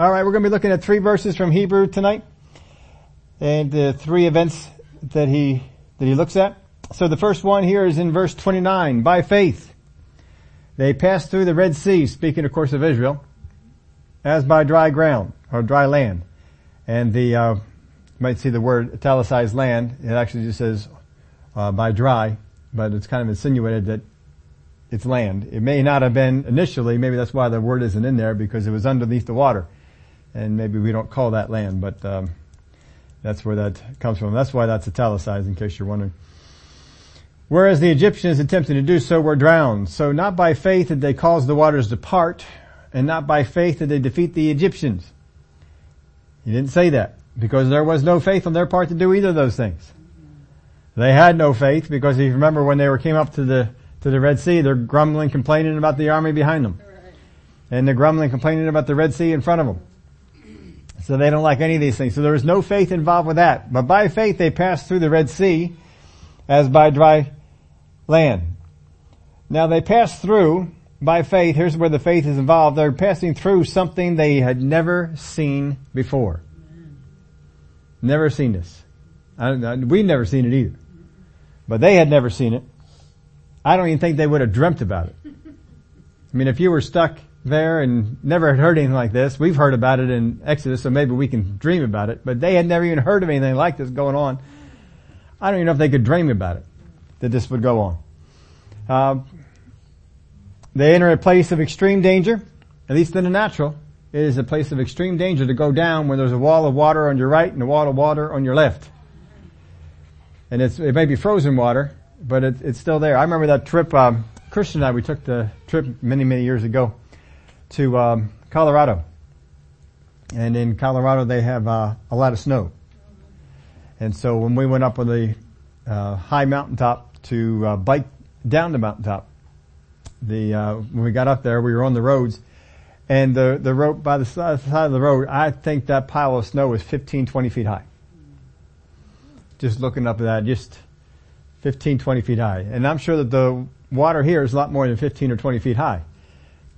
All right, we're going to be looking at three verses from Hebrew tonight, and the three events that he that he looks at. So the first one here is in verse 29. By faith, they passed through the Red Sea, speaking of course of Israel, as by dry ground or dry land. And the uh, you might see the word italicized land. It actually just says uh, by dry, but it's kind of insinuated that it's land. It may not have been initially. Maybe that's why the word isn't in there because it was underneath the water, and maybe we don't call that land, but um, that's where that comes from. That's why that's italicized, in case you're wondering. Whereas the Egyptians attempting to do so were drowned. So not by faith did they cause the waters to part, and not by faith did they defeat the Egyptians. He didn't say that, because there was no faith on their part to do either of those things. They had no faith because if you remember when they were came up to the to the Red Sea, they're grumbling, complaining about the army behind them. And they're grumbling, complaining about the Red Sea in front of them. So they don't like any of these things. So there was no faith involved with that. But by faith they passed through the Red Sea as by dry land. Now they passed through by faith. Here's where the faith is involved. They're passing through something they had never seen before. Never seen this. we've never seen it either. But they had never seen it. I don't even think they would have dreamt about it. I mean, if you were stuck there and never had heard anything like this, we've heard about it in Exodus, so maybe we can dream about it, but they had never even heard of anything like this going on. I don't even know if they could dream about it, that this would go on. Uh, they enter a place of extreme danger, at least in the natural. It is a place of extreme danger to go down when there's a wall of water on your right and a wall of water on your left. And it may be frozen water, but it, it's still there. I remember that trip, um, Christian and I, we took the trip many, many years ago to um, Colorado. And in Colorado they have uh, a lot of snow. And so when we went up on the uh, high mountaintop to uh, bike down the mountaintop, the uh, when we got up there, we were on the roads, and the the road by the side, side of the road, I think that pile of snow was 15, 20 feet high. Just looking up at that, just 15, 20 feet high. And I'm sure that the water here is a lot more than 15 or 20 feet high.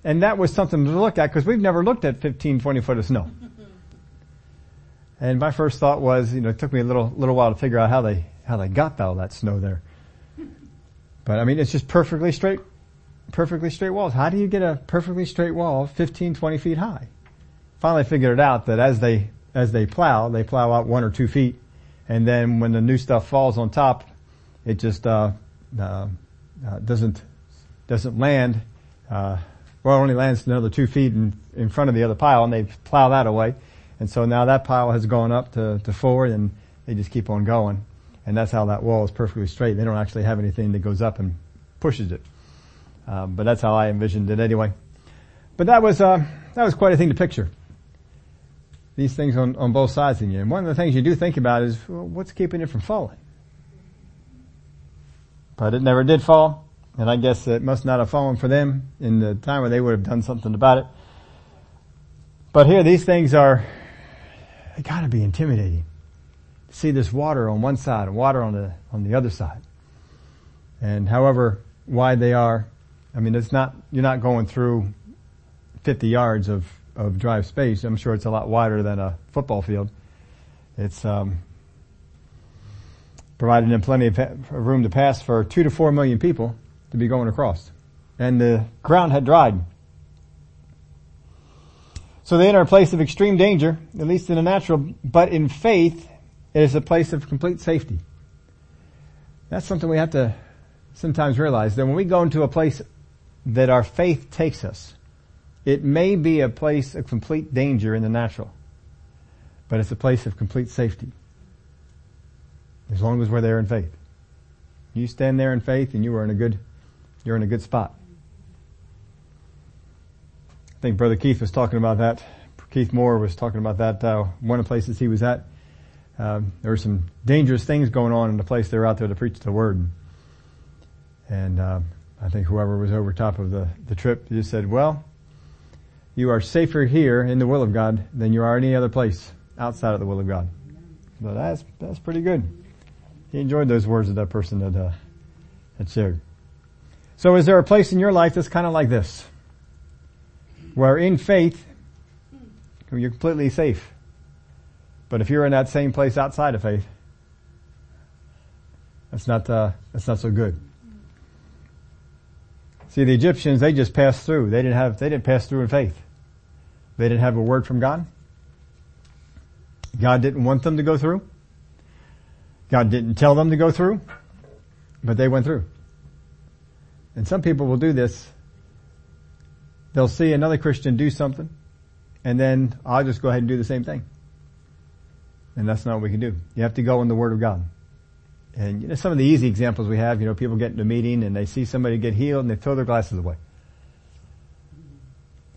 And that was something to look at because we've never looked at 15, 20 foot of snow. And my first thought was, you know, it took me a little, little while to figure out how they, how they got all that snow there. But I mean, it's just perfectly straight, perfectly straight walls. How do you get a perfectly straight wall 15, 20 feet high? Finally figured it out that as they, as they plow, they plow out one or two feet. And then when the new stuff falls on top, it just uh, uh, uh, doesn't doesn't land. Uh, well, it only lands another two feet in, in front of the other pile, and they plow that away. And so now that pile has gone up to, to four, and they just keep on going. And that's how that wall is perfectly straight. They don't actually have anything that goes up and pushes it. Um, but that's how I envisioned it anyway. But that was uh, that was quite a thing to picture. These things on, on both sides of you. And one of the things you do think about is well, what's keeping it from falling? But it never did fall. And I guess it must not have fallen for them in the time where they would have done something about it. But here, these things are, they gotta be intimidating. See this water on one side and water on the, on the other side. And however wide they are, I mean, it's not, you're not going through 50 yards of, of drive space. I'm sure it's a lot wider than a football field. It's, um, provided them plenty of room to pass for two to four million people to be going across. And the ground had dried. So they enter a place of extreme danger, at least in the natural, but in faith, it is a place of complete safety. That's something we have to sometimes realize that when we go into a place that our faith takes us, it may be a place of complete danger in the natural, but it's a place of complete safety. As long as we're there in faith. You stand there in faith and you are in a good, you're in a good spot. I think Brother Keith was talking about that. Keith Moore was talking about that, uh, one of the places he was at. Um, there were some dangerous things going on in the place they were out there to preach the word. And uh, I think whoever was over top of the, the trip just said, well, you are safer here in the will of God than you are any other place outside of the will of God. So that's, that's pretty good. He enjoyed those words that that person had, uh, had shared. So is there a place in your life that's kind of like this? Where in faith, you're completely safe. But if you're in that same place outside of faith, that's not, uh, that's not so good. See, the Egyptians, they just passed through. They didn't have, they didn't pass through in faith. They didn't have a word from God. God didn't want them to go through. God didn't tell them to go through, but they went through. And some people will do this. They'll see another Christian do something, and then I'll just go ahead and do the same thing. And that's not what we can do. You have to go in the Word of God. And you know, some of the easy examples we have, you know, people get in a meeting and they see somebody get healed and they throw their glasses away.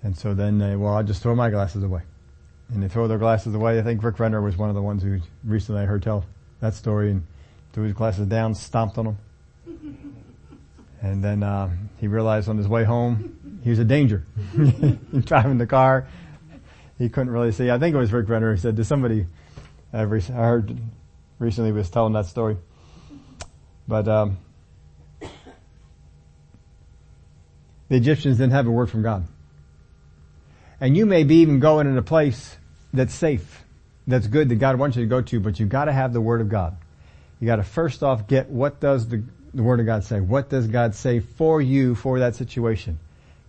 And so then they, well, I'll just throw my glasses away. And they throw their glasses away. I think Rick Renner was one of the ones who recently I heard tell that story and threw his glasses down, stomped on them. And then, uh, he realized on his way home, he was a danger. Driving the car, he couldn't really see. I think it was Rick Renner. He said to somebody, I heard recently was telling that story. But um, the Egyptians didn't have a word from God. And you may be even going in a place that's safe, that's good, that God wants you to go to, but you've got to have the Word of God. You got to first off get what does the, the Word of God say? What does God say for you for that situation?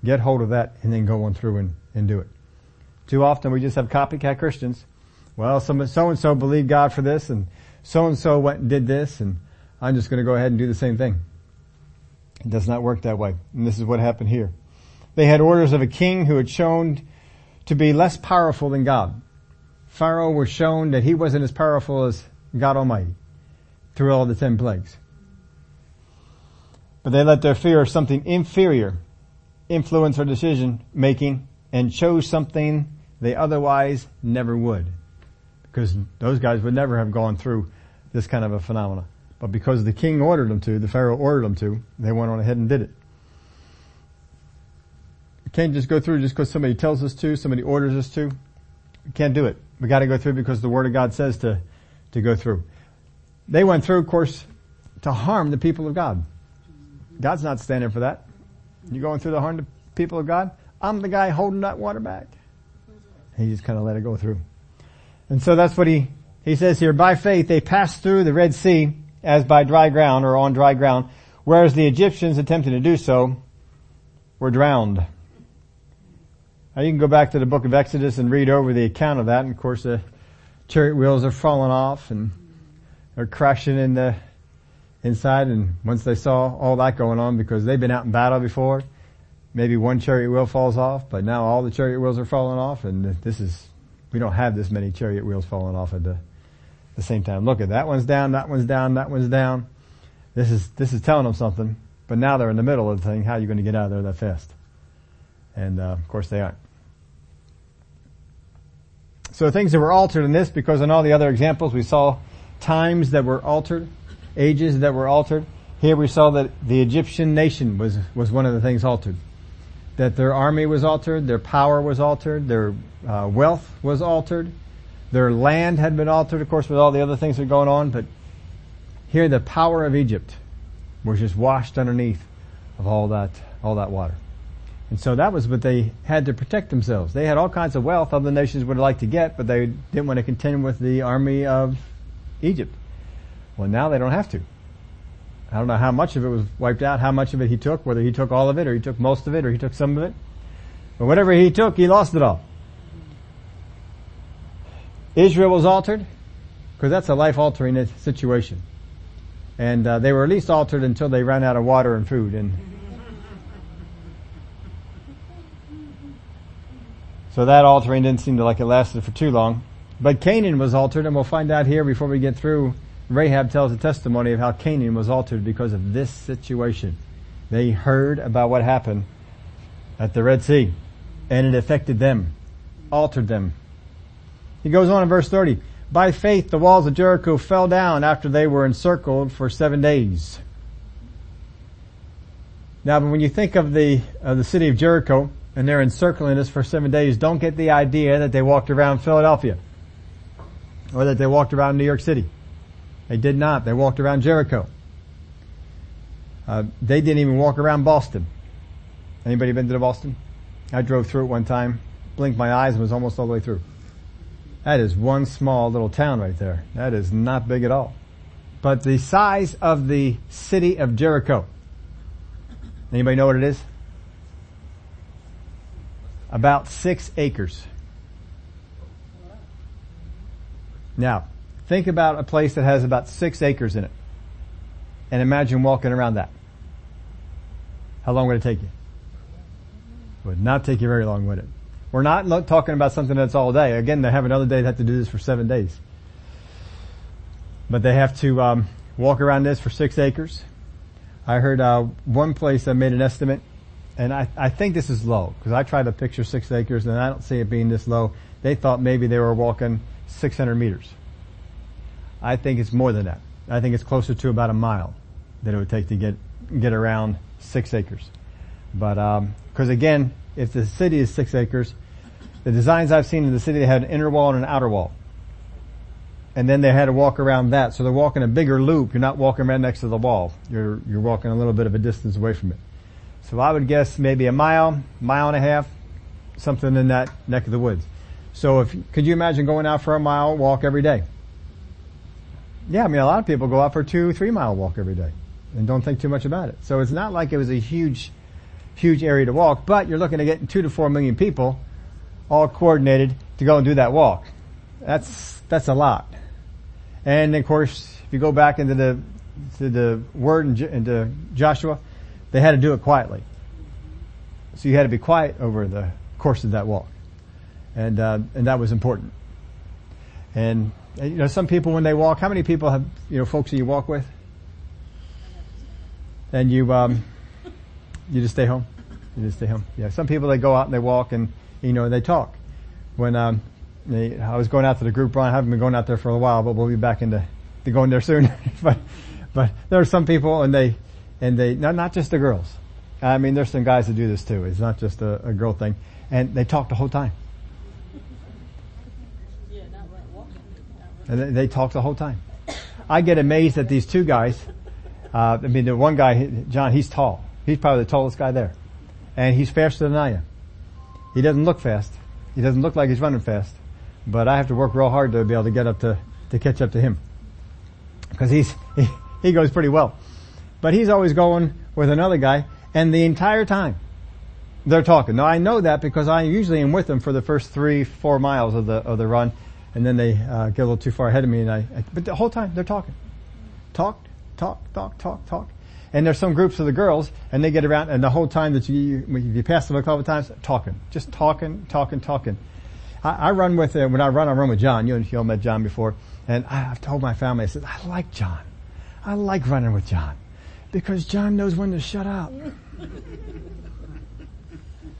Get hold of that and then go on through and, and do it. Too often we just have copycat Christians. Well, so and so believed God for this and so and so went and did this and I'm just going to go ahead and do the same thing. It does not work that way. And this is what happened here. They had orders of a king who had shown to be less powerful than God. Pharaoh was shown that he wasn't as powerful as God Almighty through all the ten plagues. But they let their fear of something inferior influence their decision making and chose something they otherwise never would. Because those guys would never have gone through this kind of a phenomenon. But because the king ordered them to, the Pharaoh ordered them to, they went on ahead and did it. We can't just go through just because somebody tells us to, somebody orders us to. We can't do it. We gotta go through because the Word of God says to, to go through. They went through, of course, to harm the people of God. God's not standing for that. You going through the harm the people of God? I'm the guy holding that water back. He just kind of let it go through. And so that's what he, he says here, by faith they passed through the Red Sea as by dry ground or on dry ground, whereas the Egyptians attempting to do so were drowned. Now you can go back to the book of Exodus and read over the account of that, and of course the chariot wheels are falling off and they're crashing in the inside, and once they saw all that going on, because they've been out in battle before, maybe one chariot wheel falls off, but now all the chariot wheels are falling off, and this is, we don't have this many chariot wheels falling off at the the same time. Look at that one's down, that one's down, that one's down. This is, this is telling them something, but now they're in the middle of the thing. How are you going to get out of there that fast? And, uh, of course they aren't. So things that were altered in this, because in all the other examples we saw times that were altered, ages that were altered. Here we saw that the Egyptian nation was, was one of the things altered. That their army was altered, their power was altered, their uh, wealth was altered, their land had been altered, of course, with all the other things that are going on, but here the power of Egypt was just washed underneath of all that, all that water. And so that was what they had to protect themselves. They had all kinds of wealth other nations would like to get, but they didn't want to contend with the army of Egypt. Well, now they don't have to. I don't know how much of it was wiped out, how much of it he took, whether he took all of it or he took most of it or he took some of it. But whatever he took, he lost it all. Israel was altered because that's a life altering situation. And uh, they were at least altered until they ran out of water and food and So that altering didn't seem to like it lasted for too long. But Canaan was altered and we'll find out here before we get through. Rahab tells a testimony of how Canaan was altered because of this situation. They heard about what happened at the Red Sea and it affected them, altered them, he goes on in verse 30. By faith the walls of Jericho fell down after they were encircled for seven days. Now, when you think of the, of the city of Jericho, and they're encircling us for seven days, don't get the idea that they walked around Philadelphia. Or that they walked around New York City. They did not. They walked around Jericho. Uh, they didn't even walk around Boston. Anybody been to Boston? I drove through it one time, blinked my eyes and was almost all the way through. That is one small little town right there. That is not big at all. But the size of the city of Jericho. Anybody know what it is? About six acres. Now, think about a place that has about six acres in it. And imagine walking around that. How long would it take you? It would not take you very long, would it? We're not talking about something that's all day. Again, they have another day they have to do this for seven days. But they have to um, walk around this for six acres. I heard uh, one place that made an estimate, and I, I think this is low because I tried to picture six acres and I don't see it being this low. They thought maybe they were walking 600 meters. I think it's more than that. I think it's closer to about a mile that it would take to get get around six acres. But um, again, if the city is six acres, the designs I've seen in the city they had an inner wall and an outer wall, and then they had to walk around that. So they're walking a bigger loop. You're not walking right next to the wall. You're you're walking a little bit of a distance away from it. So I would guess maybe a mile, mile and a half, something in that neck of the woods. So if could you imagine going out for a mile walk every day? Yeah, I mean, a lot of people go out for two, three mile walk every day and don't think too much about it. So it's not like it was a huge, huge area to walk, but you're looking to get two to four million people all coordinated to go and do that walk. That's, that's a lot. And of course, if you go back into the, to the word and into Joshua, they had to do it quietly. So you had to be quiet over the course of that walk. And, uh, and that was important. And you know, some people when they walk, how many people have, you know, folks that you walk with? And you, um, you just stay home? You just stay home. Yeah. Some people they go out and they walk and, you know, they talk. When, um, they, I was going out to the group run, I haven't been going out there for a while, but we'll be back into, to going there soon. but, but there are some people and they, and they, not, not just the girls. I mean, there's some guys that do this too. It's not just a, a girl thing. And they talk the whole time. And they talk the whole time. I get amazed at these two guys. Uh, I mean, the one guy, John, he's tall. He's probably the tallest guy there. And he's faster than I am. He doesn't look fast. He doesn't look like he's running fast. But I have to work real hard to be able to get up to, to catch up to him. Cause he's, he, he goes pretty well. But he's always going with another guy and the entire time they're talking. Now I know that because I usually am with them for the first three, four miles of the, of the run and then they uh, get a little too far ahead of me, and I, I, But the whole time they're talking, talk, talk, talk, talk, talk. And there's some groups of the girls, and they get around, and the whole time that you you, you pass them a couple of times, talking, just talking, talking, talking. I, I run with uh, when I run, I run with John. You and you all met John before, and I, I've told my family, I said I like John. I like running with John because John knows when to shut up.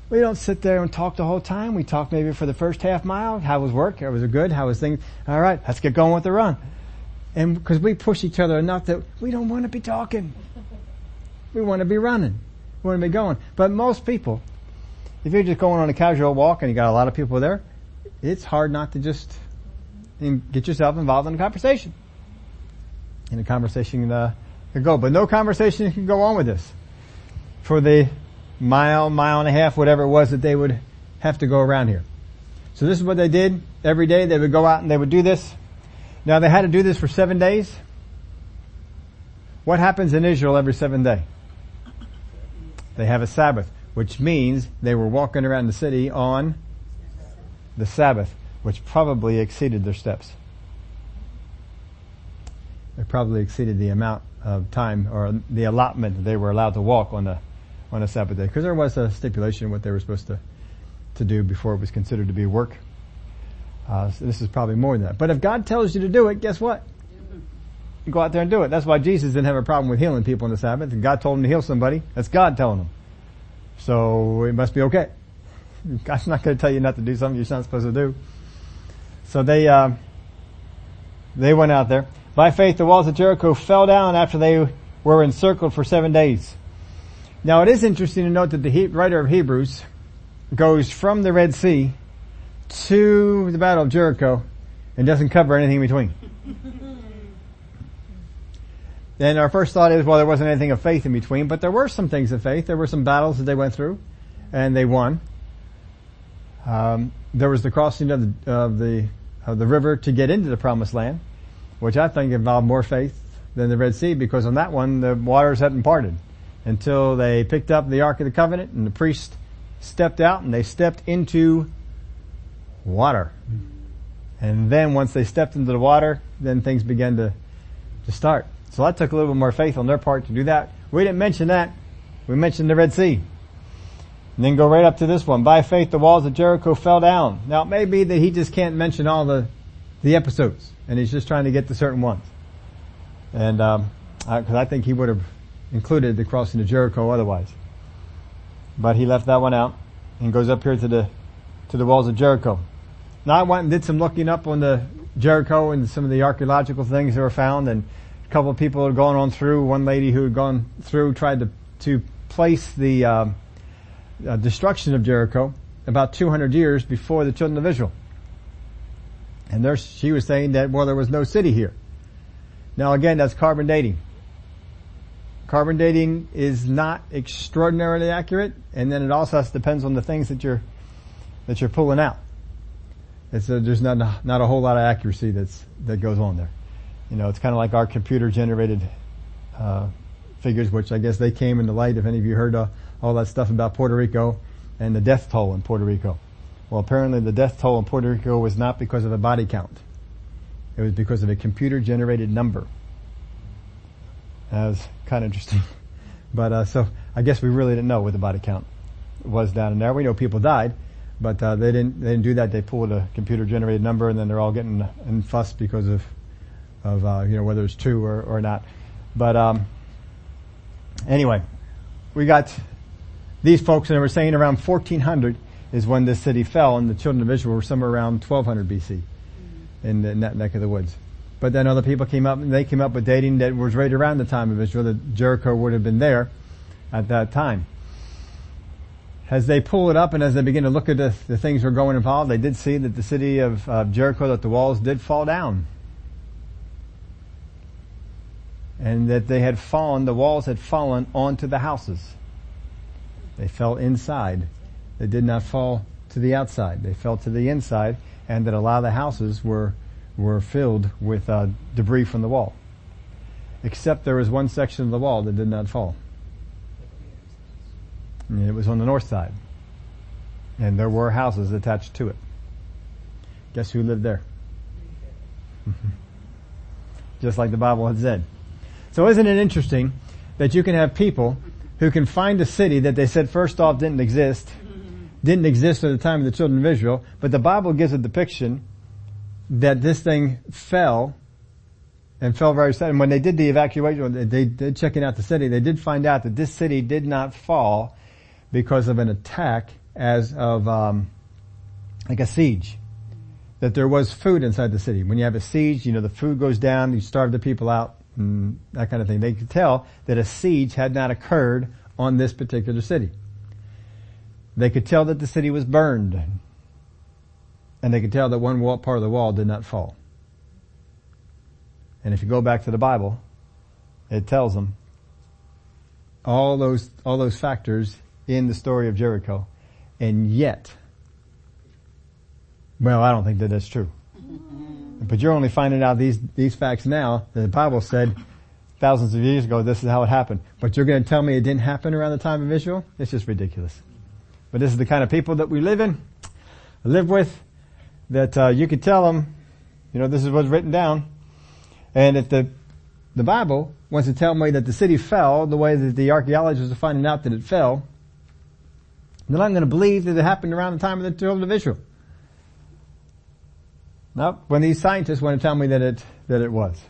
We don't sit there and talk the whole time. We talk maybe for the first half mile. How was work? How was it good? How was things? All right, let's get going with the run. And because we push each other enough that we don't want to be talking. We want to be running. We want to be going. But most people, if you're just going on a casual walk and you got a lot of people there, it's hard not to just get yourself involved in a conversation. And a conversation uh, can go, but no conversation can go on with this. For the mile, mile and a half, whatever it was that they would have to go around here. So this is what they did every day. They would go out and they would do this. Now they had to do this for seven days. What happens in Israel every seventh day? They have a Sabbath, which means they were walking around the city on the Sabbath, which probably exceeded their steps. They probably exceeded the amount of time or the allotment they were allowed to walk on the on a Sabbath day because there was a stipulation what they were supposed to to do before it was considered to be work. Uh, so this is probably more than that. But if God tells you to do it, guess what? You go out there and do it. That's why Jesus didn't have a problem with healing people on the Sabbath. And God told him to heal somebody. That's God telling him. So it must be okay. God's not going to tell you not to do something you're not supposed to do. So they uh, they went out there. By faith, the walls of Jericho fell down after they were encircled for seven days. Now it is interesting to note that the writer of Hebrews goes from the Red Sea to the Battle of Jericho and doesn't cover anything in between. and our first thought is, well, there wasn't anything of faith in between, but there were some things of faith. There were some battles that they went through, and they won. Um, there was the crossing of the, of the of the river to get into the promised land, which I think involved more faith than the Red Sea because on that one the waters hadn't parted until they picked up the Ark of the Covenant and the priest stepped out and they stepped into water. And then once they stepped into the water, then things began to, to start. So that took a little bit more faith on their part to do that. We didn't mention that. We mentioned the Red Sea. And then go right up to this one. By faith the walls of Jericho fell down. Now it may be that he just can't mention all the, the episodes and he's just trying to get to certain ones. And, um, cause I think he would have included the crossing of Jericho otherwise. But he left that one out and goes up here to the, to the walls of Jericho. Now I went and did some looking up on the Jericho and some of the archaeological things that were found and a couple of people had gone on through. One lady who had gone through tried to, to place the, uh, uh, destruction of Jericho about 200 years before the children of Israel. And there, she was saying that, well, there was no city here. Now again, that's carbon dating. Carbon dating is not extraordinarily accurate, and then it also depends on the things that you're, that you're pulling out. It's a, there's not, not a whole lot of accuracy that's, that goes on there. You know, it's kind of like our computer generated, uh, figures, which I guess they came into light if any of you heard uh, all that stuff about Puerto Rico and the death toll in Puerto Rico. Well, apparently the death toll in Puerto Rico was not because of a body count. It was because of a computer generated number. That was kind of interesting. But, uh, so I guess we really didn't know what the body count was down in there. We know people died, but, uh, they didn't, they didn't do that. They pulled a computer generated number and then they're all getting in fuss because of, of, uh, you know, whether it's true or, or not. But, um, anyway, we got these folks and they were saying around 1400 is when this city fell and the children of Israel were somewhere around 1200 BC in, the, in that neck of the woods. But then other people came up and they came up with dating that was right around the time of Israel that Jericho would have been there at that time. As they pull it up and as they begin to look at the, the things are going involved, they did see that the city of uh, Jericho, that the walls did fall down. And that they had fallen, the walls had fallen onto the houses. They fell inside. They did not fall to the outside. They fell to the inside and that a lot of the houses were, were filled with uh, debris from the wall. Except there was one section of the wall that did not fall. And it was on the north side. And there were houses attached to it. Guess who lived there? Just like the Bible had said. So isn't it interesting that you can have people who can find a city that they said first off didn't exist, didn't exist at the time of the children of Israel, but the Bible gives a depiction that this thing fell and fell very sudden. When they did the evacuation, they did checking out the city, they did find out that this city did not fall because of an attack as of um, like a siege. That there was food inside the city. When you have a siege, you know the food goes down, you starve the people out, and that kind of thing. They could tell that a siege had not occurred on this particular city. They could tell that the city was burned. And they could tell that one wall, part of the wall did not fall. And if you go back to the Bible, it tells them all those, all those factors in the story of Jericho. And yet, well, I don't think that that's true. But you're only finding out these, these facts now. The Bible said thousands of years ago this is how it happened. But you're going to tell me it didn't happen around the time of Israel? It's just ridiculous. But this is the kind of people that we live in, live with, that uh, you could tell them, you know, this is what's written down. And if the, the Bible wants to tell me that the city fell the way that the archaeologists are finding out that it fell, then I'm going to believe that it happened around the time of the children of Israel. Now, when these scientists want to tell me that it, that it was.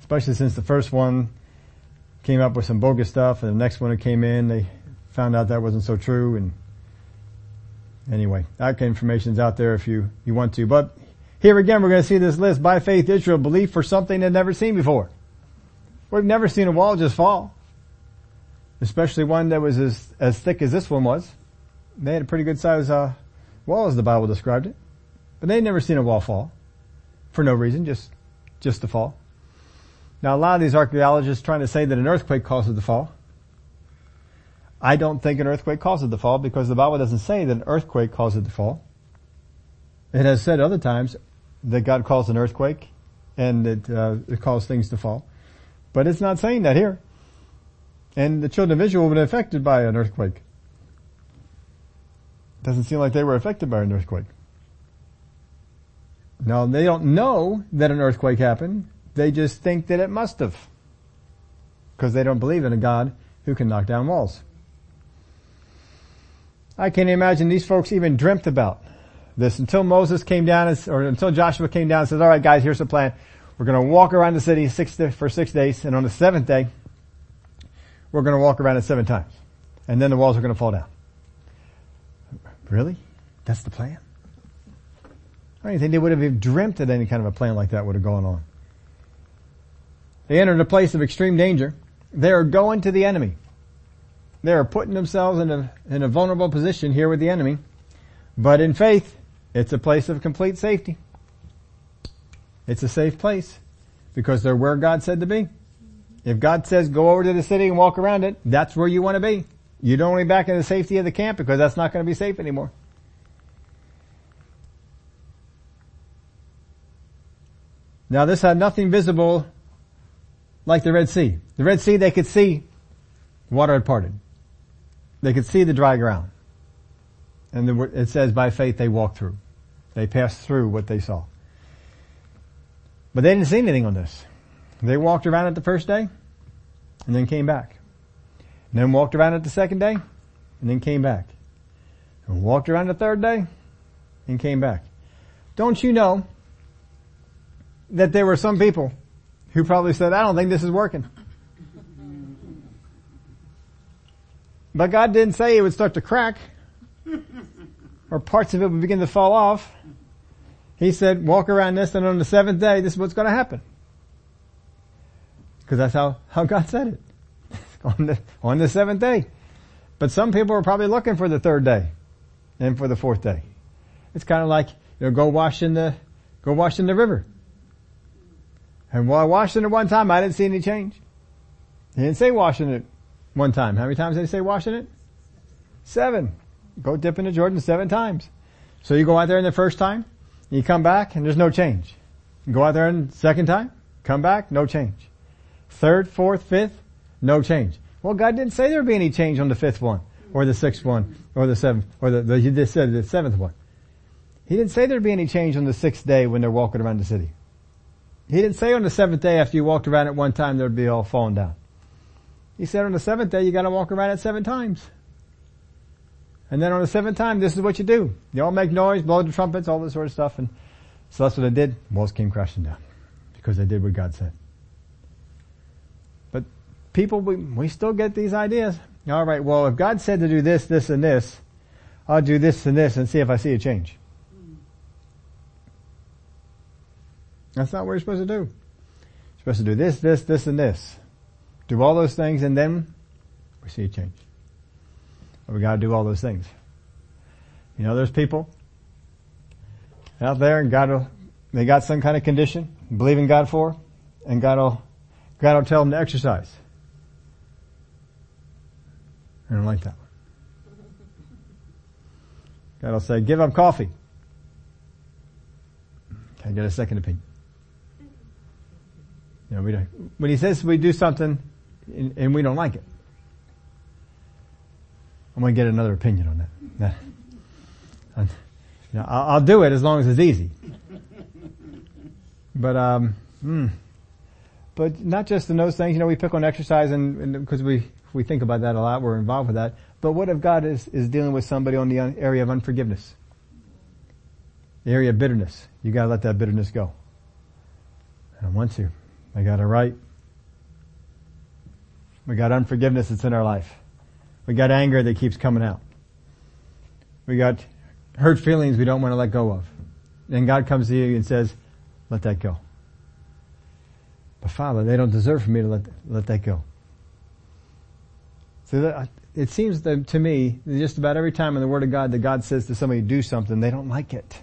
Especially since the first one came up with some bogus stuff and the next one that came in, they found out that wasn't so true and anyway, that information's out there if you, you want to. But here again, we're going to see this list. By faith, Israel believed for something they'd never seen before. We've never seen a wall just fall. Especially one that was as, as thick as this one was. They had a pretty good size, uh, wall as the Bible described it. But they'd never seen a wall fall. For no reason, just, just to fall. Now a lot of these archaeologists trying to say that an earthquake causes the fall. I don't think an earthquake causes the fall because the Bible doesn't say that an earthquake causes the fall. It has said other times that God caused an earthquake and that uh, it caused things to fall. But it's not saying that here. And the children of Israel were affected by an earthquake. Doesn't seem like they were affected by an earthquake. No, they don't know that an earthquake happened. They just think that it must have. Because they don't believe in a God who can knock down walls. I can't imagine these folks even dreamt about this until Moses came down and, or until Joshua came down and says, all right guys, here's the plan. We're going to walk around the city six, for six days and on the seventh day, we're going to walk around it seven times. And then the walls are going to fall down. Really? That's the plan? I don't think they would have dreamt that any kind of a plan like that would have gone on. They entered a place of extreme danger. They are going to the enemy. They are putting themselves in a, in a vulnerable position here with the enemy. But in faith, it's a place of complete safety. It's a safe place because they're where God said to be. If God says go over to the city and walk around it, that's where you want to be. You don't want to be back in the safety of the camp because that's not going to be safe anymore. Now this had nothing visible like the Red Sea. The Red Sea they could see water had parted. They could see the dry ground. And it says by faith they walked through. They passed through what they saw. But they didn't see anything on this. They walked around it the first day and then came back. And then walked around it the second day and then came back. And walked around the third day and came back. Don't you know that there were some people who probably said, I don't think this is working. But God didn't say it would start to crack or parts of it would begin to fall off. He said, walk around this and on the seventh day, this is what's going to happen. Because that's how, how God said it. on the, on the seventh day. But some people are probably looking for the third day and for the fourth day. It's kind of like, you know, go wash in the, go wash in the river. And while I washed in it one time, I didn't see any change. He didn't say washing it one time. How many times did he say washing it? Seven. Go dip into Jordan seven times. So you go out there in the first time, you come back, and there's no change. You go out there in the second time, come back, no change. Third, fourth, fifth, no change. Well, God didn't say there would be any change on the fifth one, or the sixth one, or the seventh, or the, the, he just said the seventh one. He didn't say there'd be any change on the sixth day when they're walking around the city. He didn't say on the seventh day after you walked around it one time there'd be all falling down. He said on the seventh day you gotta walk around it seven times. And then on the seventh time, this is what you do. You all make noise, blow the trumpets, all this sort of stuff. And so that's what they did. Walls came crashing down because they did what God said. But people, we, we still get these ideas. All right, well, if God said to do this, this, and this, I'll do this and this and see if I see a change. That's not what you're supposed to do. You're supposed to do this, this, this, and this. Do all those things and then we see a change. But we gotta do all those things. You know, there's people out there and God will, they got some kind of condition, believe in God for, and God will, God will tell them to exercise. I don't like that God will say, give up coffee. Can I get a second opinion? You know, we don't, when he says we do something and, and we don't like it, I'm going to get another opinion on that. you know, I'll, I'll, do it as long as it's easy. But, um, hmm. but not just in those things. You know, we pick on exercise and because we we think about that a lot, we're involved with that. But what if God is is dealing with somebody on the area of unforgiveness, the area of bitterness? You got to let that bitterness go. I don't want to. I got it right. We got unforgiveness that's in our life. We got anger that keeps coming out. We got hurt feelings we don't want to let go of. And God comes to you and says, let that go. But Father, they don't deserve for me to let, let that go. So that, it seems that to me, that just about every time in the Word of God that God says to somebody do something, they don't like it.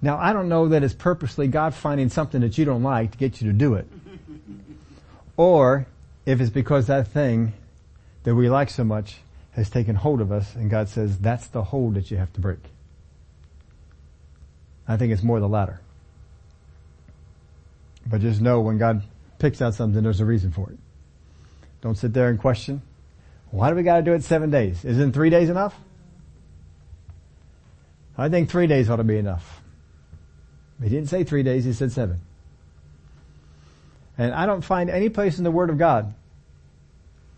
Now I don't know that it's purposely God finding something that you don't like to get you to do it. Or if it's because that thing that we like so much has taken hold of us and God says that's the hold that you have to break. I think it's more the latter. But just know when God picks out something, there's a reason for it. Don't sit there and question, why do we gotta do it seven days? Isn't three days enough? I think three days ought to be enough. He didn't say three days, he said seven. And I don't find any place in the Word of God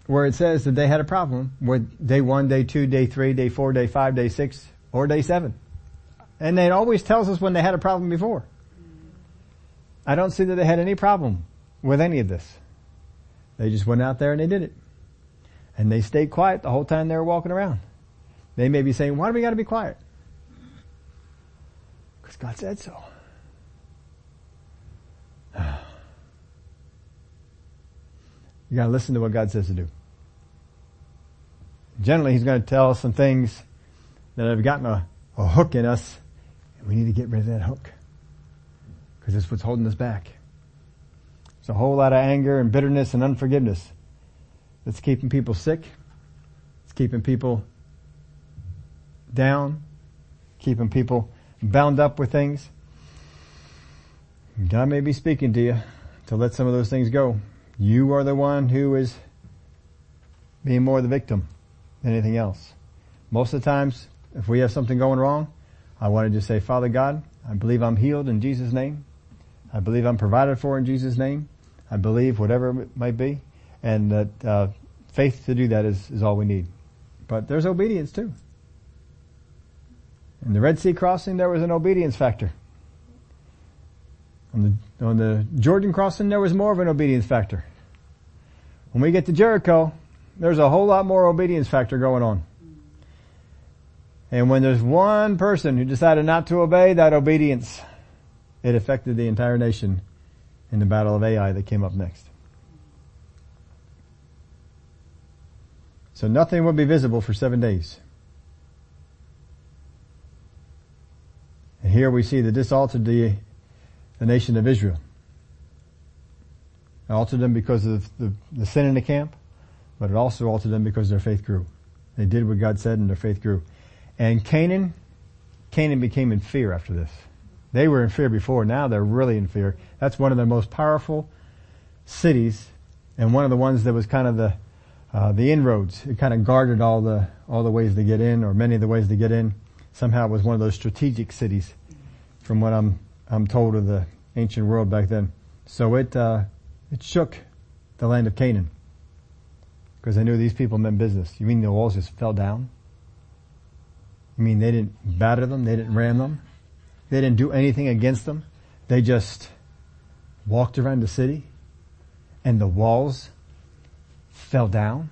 where it says that they had a problem with day one, day two, day three, day four, day five, day six, or day seven. And it always tells us when they had a problem before. I don't see that they had any problem with any of this. They just went out there and they did it. And they stayed quiet the whole time they were walking around. They may be saying, why do we gotta be quiet? Because God said so. You gotta listen to what God says to do. Generally, He's gonna tell us some things that have gotten a, a hook in us, and we need to get rid of that hook. Because it's what's holding us back. There's a whole lot of anger and bitterness and unforgiveness that's keeping people sick. It's keeping people down, keeping people bound up with things. God may be speaking to you to let some of those things go. You are the one who is being more the victim than anything else. Most of the times, if we have something going wrong, I want to just say, Father God, I believe I'm healed in Jesus' name. I believe I'm provided for in Jesus' name. I believe whatever it might be. And that uh, faith to do that is, is all we need. But there's obedience too. In the Red Sea crossing, there was an obedience factor. On the, on the Jordan crossing, there was more of an obedience factor. When we get to Jericho, there's a whole lot more obedience factor going on. And when there's one person who decided not to obey that obedience, it affected the entire nation in the battle of Ai that came up next. So nothing will be visible for seven days. And here we see that this altered the, the nation of Israel. It altered them because of the, the sin in the camp, but it also altered them because their faith grew. They did what God said and their faith grew. And Canaan, Canaan became in fear after this. They were in fear before, now they're really in fear. That's one of the most powerful cities and one of the ones that was kind of the, uh, the inroads. It kind of guarded all the, all the ways to get in or many of the ways to get in. Somehow it was one of those strategic cities from what I'm, I'm told of the ancient world back then. So it, uh, it shook the land of Canaan. Because I knew these people meant business. You mean the walls just fell down? You mean they didn't batter them? They didn't ram them? They didn't do anything against them? They just walked around the city and the walls fell down?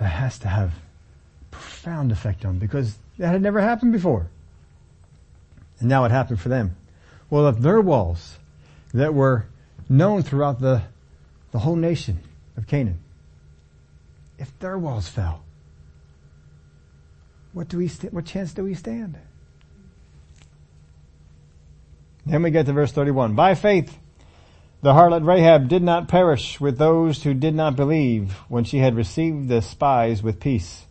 That has to have profound effect on them because that had never happened before. And now it happened for them. Well, if their walls that were known throughout the, the whole nation of Canaan. If their walls fell, what do we, st- what chance do we stand? Then we get to verse 31. By faith, the harlot Rahab did not perish with those who did not believe when she had received the spies with peace.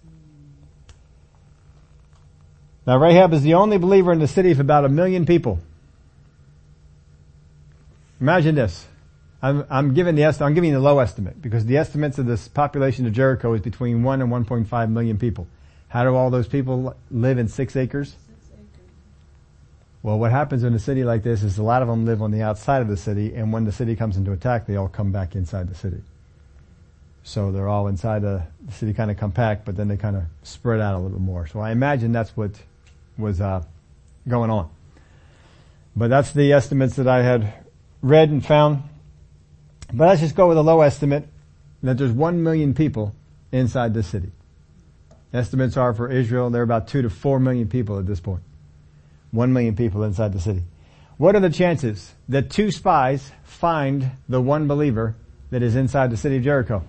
Now Rahab is the only believer in the city of about a million people. Imagine this. I'm, I'm giving the I'm giving you the low estimate because the estimates of this population of Jericho is between one and 1.5 million people. How do all those people live in six acres? Six acres? Well, what happens in a city like this is a lot of them live on the outside of the city, and when the city comes into attack, they all come back inside the city. So they're all inside the, the city, kind of compact, but then they kind of spread out a little bit more. So I imagine that's what was uh, going on. But that's the estimates that I had read and found. But let's just go with a low estimate that there's one million people inside this city. Estimates are for Israel, there are about two to four million people at this point. One million people inside the city. What are the chances that two spies find the one believer that is inside the city of Jericho?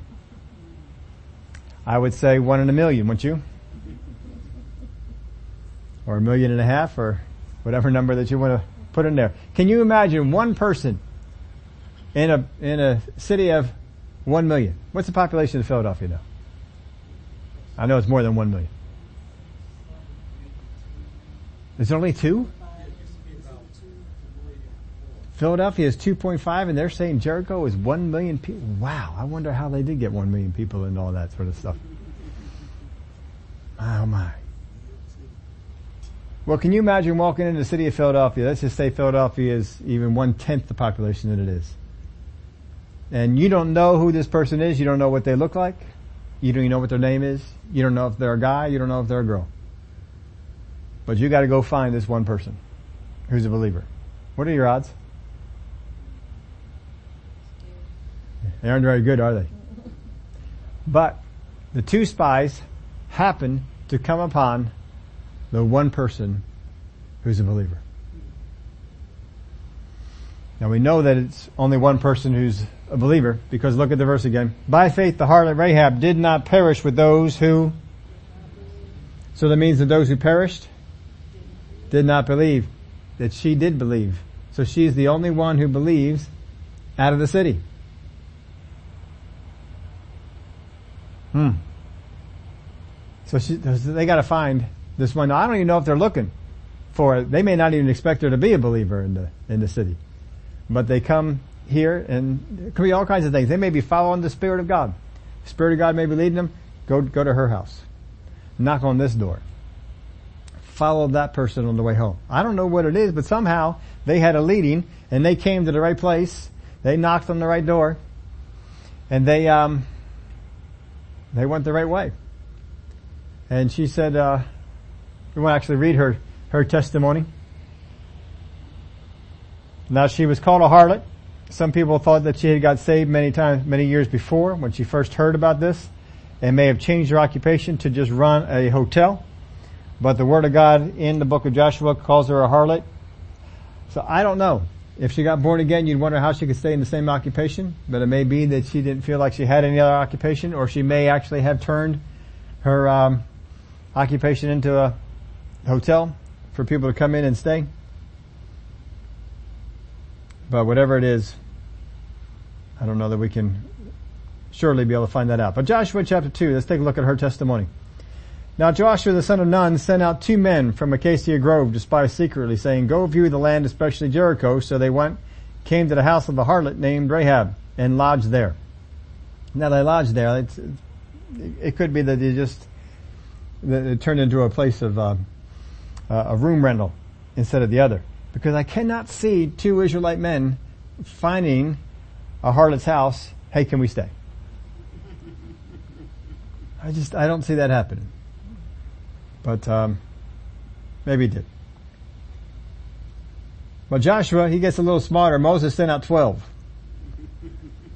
I would say one in a million, wouldn't you? Or a million and a half or whatever number that you want to put in there. Can you imagine one person in a, in a city of one million? What's the population of Philadelphia now? I know it's more than one million. Is it only two? Philadelphia is 2.5 and they're saying Jericho is 1 million people. Wow, I wonder how they did get 1 million people and all that sort of stuff. Oh my. Well, can you imagine walking into the city of Philadelphia? Let's just say Philadelphia is even one tenth the population that it is. And you don't know who this person is. You don't know what they look like. You don't even know what their name is. You don't know if they're a guy. You don't know if they're a girl. But you gotta go find this one person who's a believer. What are your odds? They aren't very good, are they? But the two spies happen to come upon the one person who's a believer. Now we know that it's only one person who's a believer because look at the verse again. By faith the harlot Rahab did not perish with those who, so that means that those who perished did not believe, that she did believe. So she's the only one who believes out of the city. Hmm. So she, they gotta find this one. I don't even know if they're looking for it. They may not even expect her to be a believer in the, in the city. But they come here and it could be all kinds of things. They may be following the Spirit of God. The Spirit of God may be leading them. Go, go to her house. Knock on this door. Follow that person on the way home. I don't know what it is, but somehow they had a leading and they came to the right place. They knocked on the right door and they, um, they went the right way. And she said, uh, we want to actually read her, her testimony. Now she was called a harlot. Some people thought that she had got saved many times, many years before when she first heard about this and may have changed her occupation to just run a hotel. But the word of God in the book of Joshua calls her a harlot. So I don't know. If she got born again, you'd wonder how she could stay in the same occupation, but it may be that she didn't feel like she had any other occupation, or she may actually have turned her um, occupation into a hotel for people to come in and stay. But whatever it is, I don't know that we can surely be able to find that out. But Joshua chapter 2, let's take a look at her testimony. Now Joshua the son of Nun sent out two men from Acacia Grove to spy secretly, saying, Go view the land, especially Jericho. So they went, came to the house of a harlot named Rahab, and lodged there. Now they lodged there. It's, it could be that they just it turned into a place of uh, a room rental instead of the other, because I cannot see two Israelite men finding a harlot's house. Hey, can we stay? I just I don't see that happening. But um, maybe he did. Well, Joshua, he gets a little smarter. Moses sent out 12.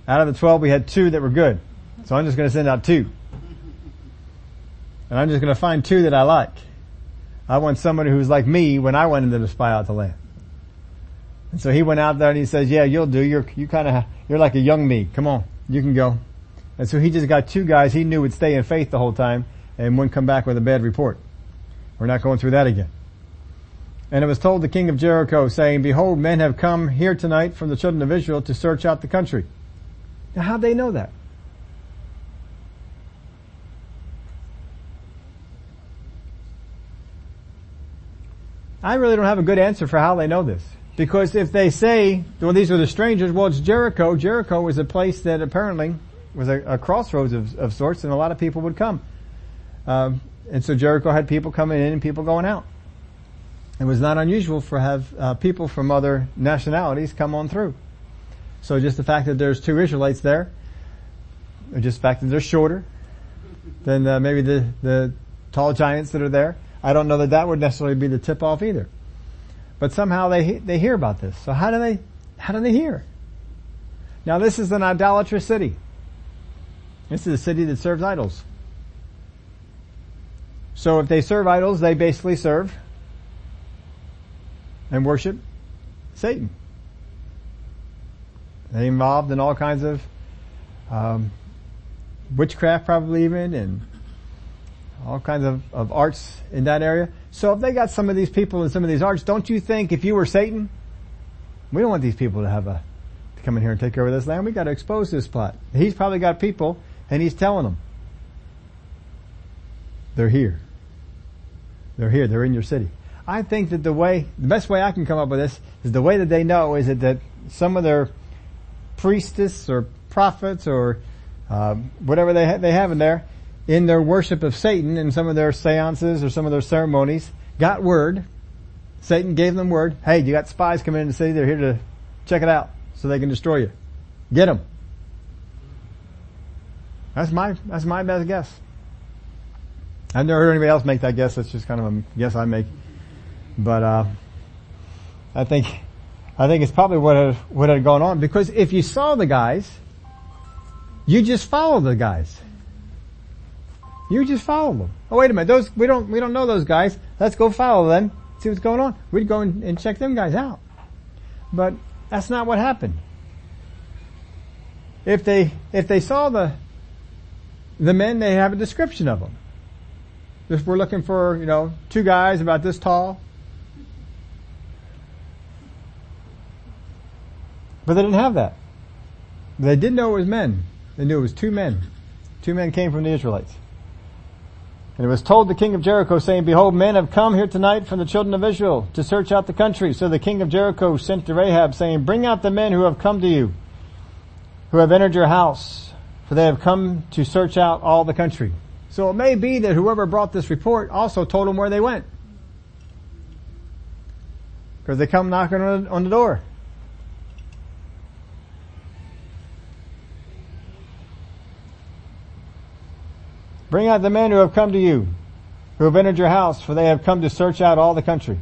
Out of the 12, we had two that were good. So I'm just going to send out two. And I'm just going to find two that I like. I want somebody who's like me when I went into to spy out the land. And so he went out there and he says, yeah, you'll do. You're, you kind of, you're like a young me. Come on. You can go. And so he just got two guys he knew would stay in faith the whole time and wouldn't come back with a bad report. We're not going through that again. And it was told the king of Jericho saying, behold, men have come here tonight from the children of Israel to search out the country. Now how'd they know that? I really don't have a good answer for how they know this. Because if they say, well, these are the strangers, well, it's Jericho. Jericho was a place that apparently was a, a crossroads of, of, sorts and a lot of people would come. Um, and so Jericho had people coming in and people going out. It was not unusual for have uh, people from other nationalities come on through. So just the fact that there's two Israelites there, or just the fact that they're shorter than uh, maybe the, the tall giants that are there, I don't know that that would necessarily be the tip off either. But somehow they, they hear about this. So how do they, how do they hear? Now this is an idolatrous city. This is a city that serves idols. So if they serve idols, they basically serve and worship Satan. They involved in all kinds of um, witchcraft, probably even, and all kinds of, of arts in that area. So if they got some of these people in some of these arts, don't you think if you were Satan, we don't want these people to have a to come in here and take over this land. We got to expose this plot. He's probably got people, and he's telling them they're here. They're here. They're in your city. I think that the way, the best way I can come up with this is the way that they know is that, that some of their priestess or prophets or uh, whatever they ha- they have in there in their worship of Satan in some of their seances or some of their ceremonies got word. Satan gave them word. Hey, you got spies coming in the city. They're here to check it out so they can destroy you. Get them. That's my that's my best guess. I've never heard anybody else make that guess. That's just kind of a guess I make. But uh, I think I think it's probably what had, what had gone on because if you saw the guys, you just follow the guys. You just follow them. Oh wait a minute, those we don't we don't know those guys. Let's go follow them, see what's going on. We'd go and, check them guys out. But that's not what happened. If they if they saw the the men, they have a description of them. If we're looking for, you know, two guys about this tall, But they didn't have that. They did know it was men. They knew it was two men. Two men came from the Israelites. And it was told the king of Jericho saying, Behold, men have come here tonight from the children of Israel to search out the country. So the king of Jericho sent to Rahab saying, Bring out the men who have come to you, who have entered your house, for they have come to search out all the country. So it may be that whoever brought this report also told them where they went. Because they come knocking on the door. Bring out the men who have come to you, who have entered your house, for they have come to search out all the country.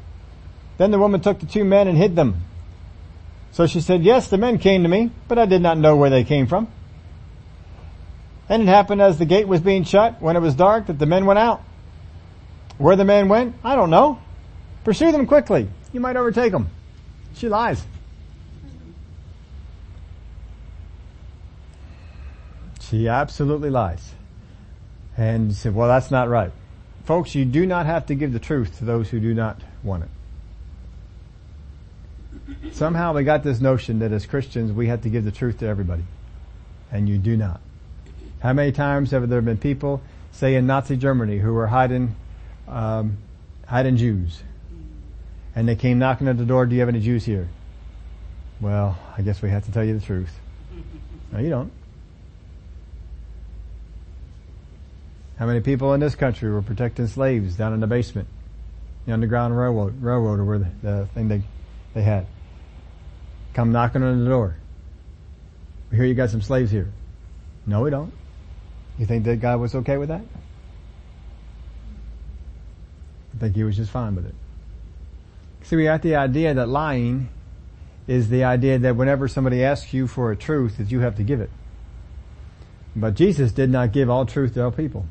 Then the woman took the two men and hid them. So she said, yes, the men came to me, but I did not know where they came from. And it happened as the gate was being shut, when it was dark, that the men went out. Where the men went, I don't know. Pursue them quickly. You might overtake them. She lies. She absolutely lies. And said, well, that's not right. Folks, you do not have to give the truth to those who do not want it. Somehow we got this notion that as Christians we have to give the truth to everybody. And you do not. How many times have there been people, say in Nazi Germany, who were hiding, um, hiding Jews? And they came knocking at the door, do you have any Jews here? Well, I guess we have to tell you the truth. No, you don't. How many people in this country were protecting slaves down in the basement? The underground railroad, railroad or where the, the thing they, they had. Come knocking on the door. We hear you got some slaves here. No, we don't. You think that God was okay with that? I think he was just fine with it. See, we got the idea that lying is the idea that whenever somebody asks you for a truth, that you have to give it. But Jesus did not give all truth to all people.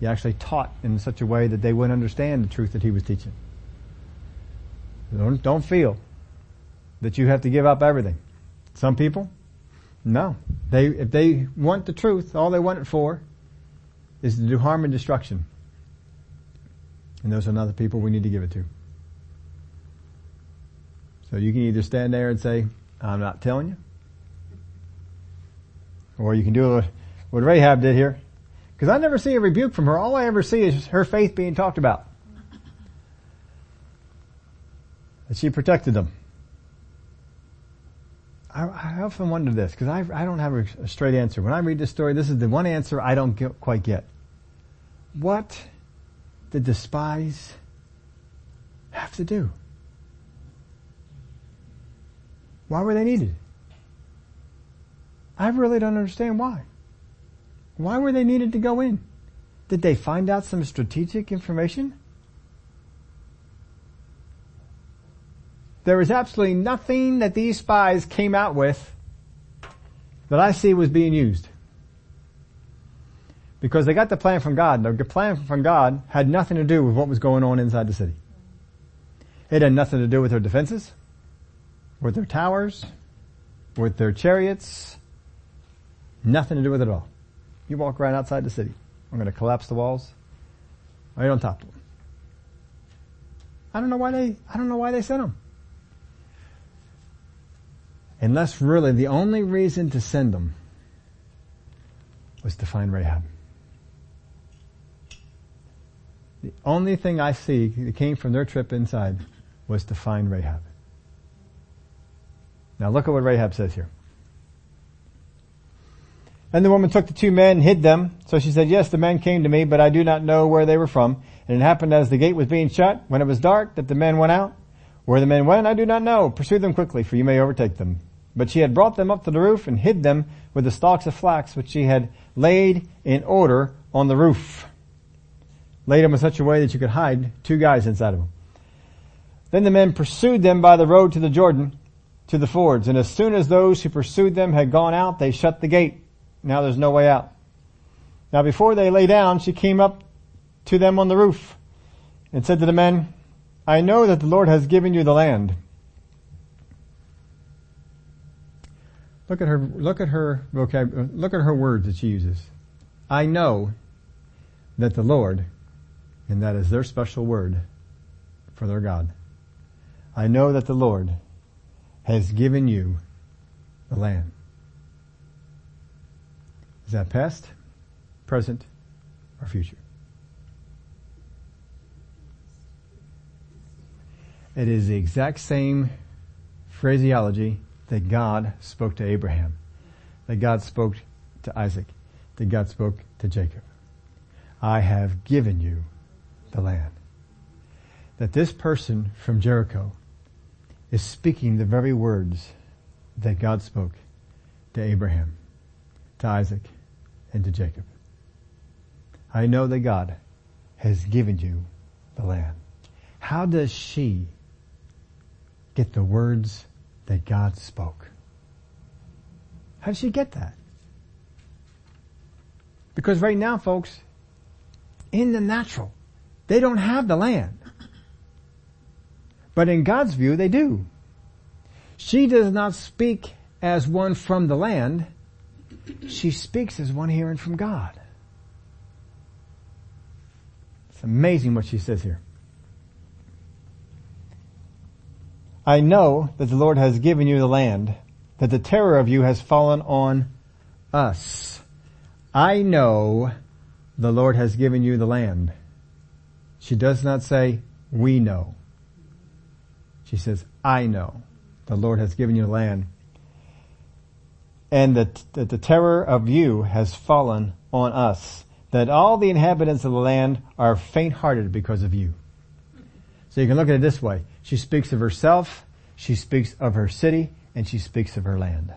He actually taught in such a way that they wouldn't understand the truth that he was teaching. Don't, don't feel that you have to give up everything. Some people, no. They, if they want the truth, all they want it for is to do harm and destruction. And those are not the people we need to give it to. So you can either stand there and say, I'm not telling you. Or you can do what Rahab did here. Because I never see a rebuke from her. All I ever see is her faith being talked about. That she protected them. I, I often wonder this because I, I don't have a, straight answer. When I read this story, this is the one answer I don't get, quite get. What did the spies have to do? Why were they needed? I really don't understand why. Why were they needed to go in? Did they find out some strategic information? There was absolutely nothing that these spies came out with that I see was being used. Because they got the plan from God. The plan from God had nothing to do with what was going on inside the city. It had nothing to do with their defenses, with their towers, with their chariots. Nothing to do with it all. You walk right outside the city. I'm going to collapse the walls right on top of them. I don't know why they, I don't know why they sent them. Unless really the only reason to send them was to find Rahab. The only thing I see that came from their trip inside was to find Rahab. Now look at what Rahab says here. And the woman took the two men and hid them. So she said, yes, the men came to me, but I do not know where they were from. And it happened as the gate was being shut, when it was dark, that the men went out. Where the men went, I do not know. Pursue them quickly, for you may overtake them. But she had brought them up to the roof and hid them with the stalks of flax which she had laid in order on the roof. Laid them in such a way that you could hide two guys inside of them. Then the men pursued them by the road to the Jordan, to the fords, and as soon as those who pursued them had gone out, they shut the gate now there's no way out. Now before they lay down, she came up to them on the roof and said to the men, I know that the Lord has given you the land. Look at her, look at her vocab, look at her words that she uses. I know that the Lord, and that is their special word for their God. I know that the Lord has given you the land. Is that past, present, or future? It is the exact same phraseology that God spoke to Abraham, that God spoke to Isaac, that God spoke to Jacob. I have given you the land. That this person from Jericho is speaking the very words that God spoke to Abraham, to Isaac, and to Jacob. I know that God has given you the land. How does she get the words that God spoke? How does she get that? Because right now, folks, in the natural, they don't have the land. But in God's view, they do. She does not speak as one from the land she speaks as one hearing from God. It's amazing what she says here. I know that the Lord has given you the land, that the terror of you has fallen on us. I know the Lord has given you the land. She does not say, we know. She says, I know the Lord has given you the land and that, that the terror of you has fallen on us, that all the inhabitants of the land are faint-hearted because of you. So you can look at it this way. She speaks of herself, she speaks of her city, and she speaks of her land.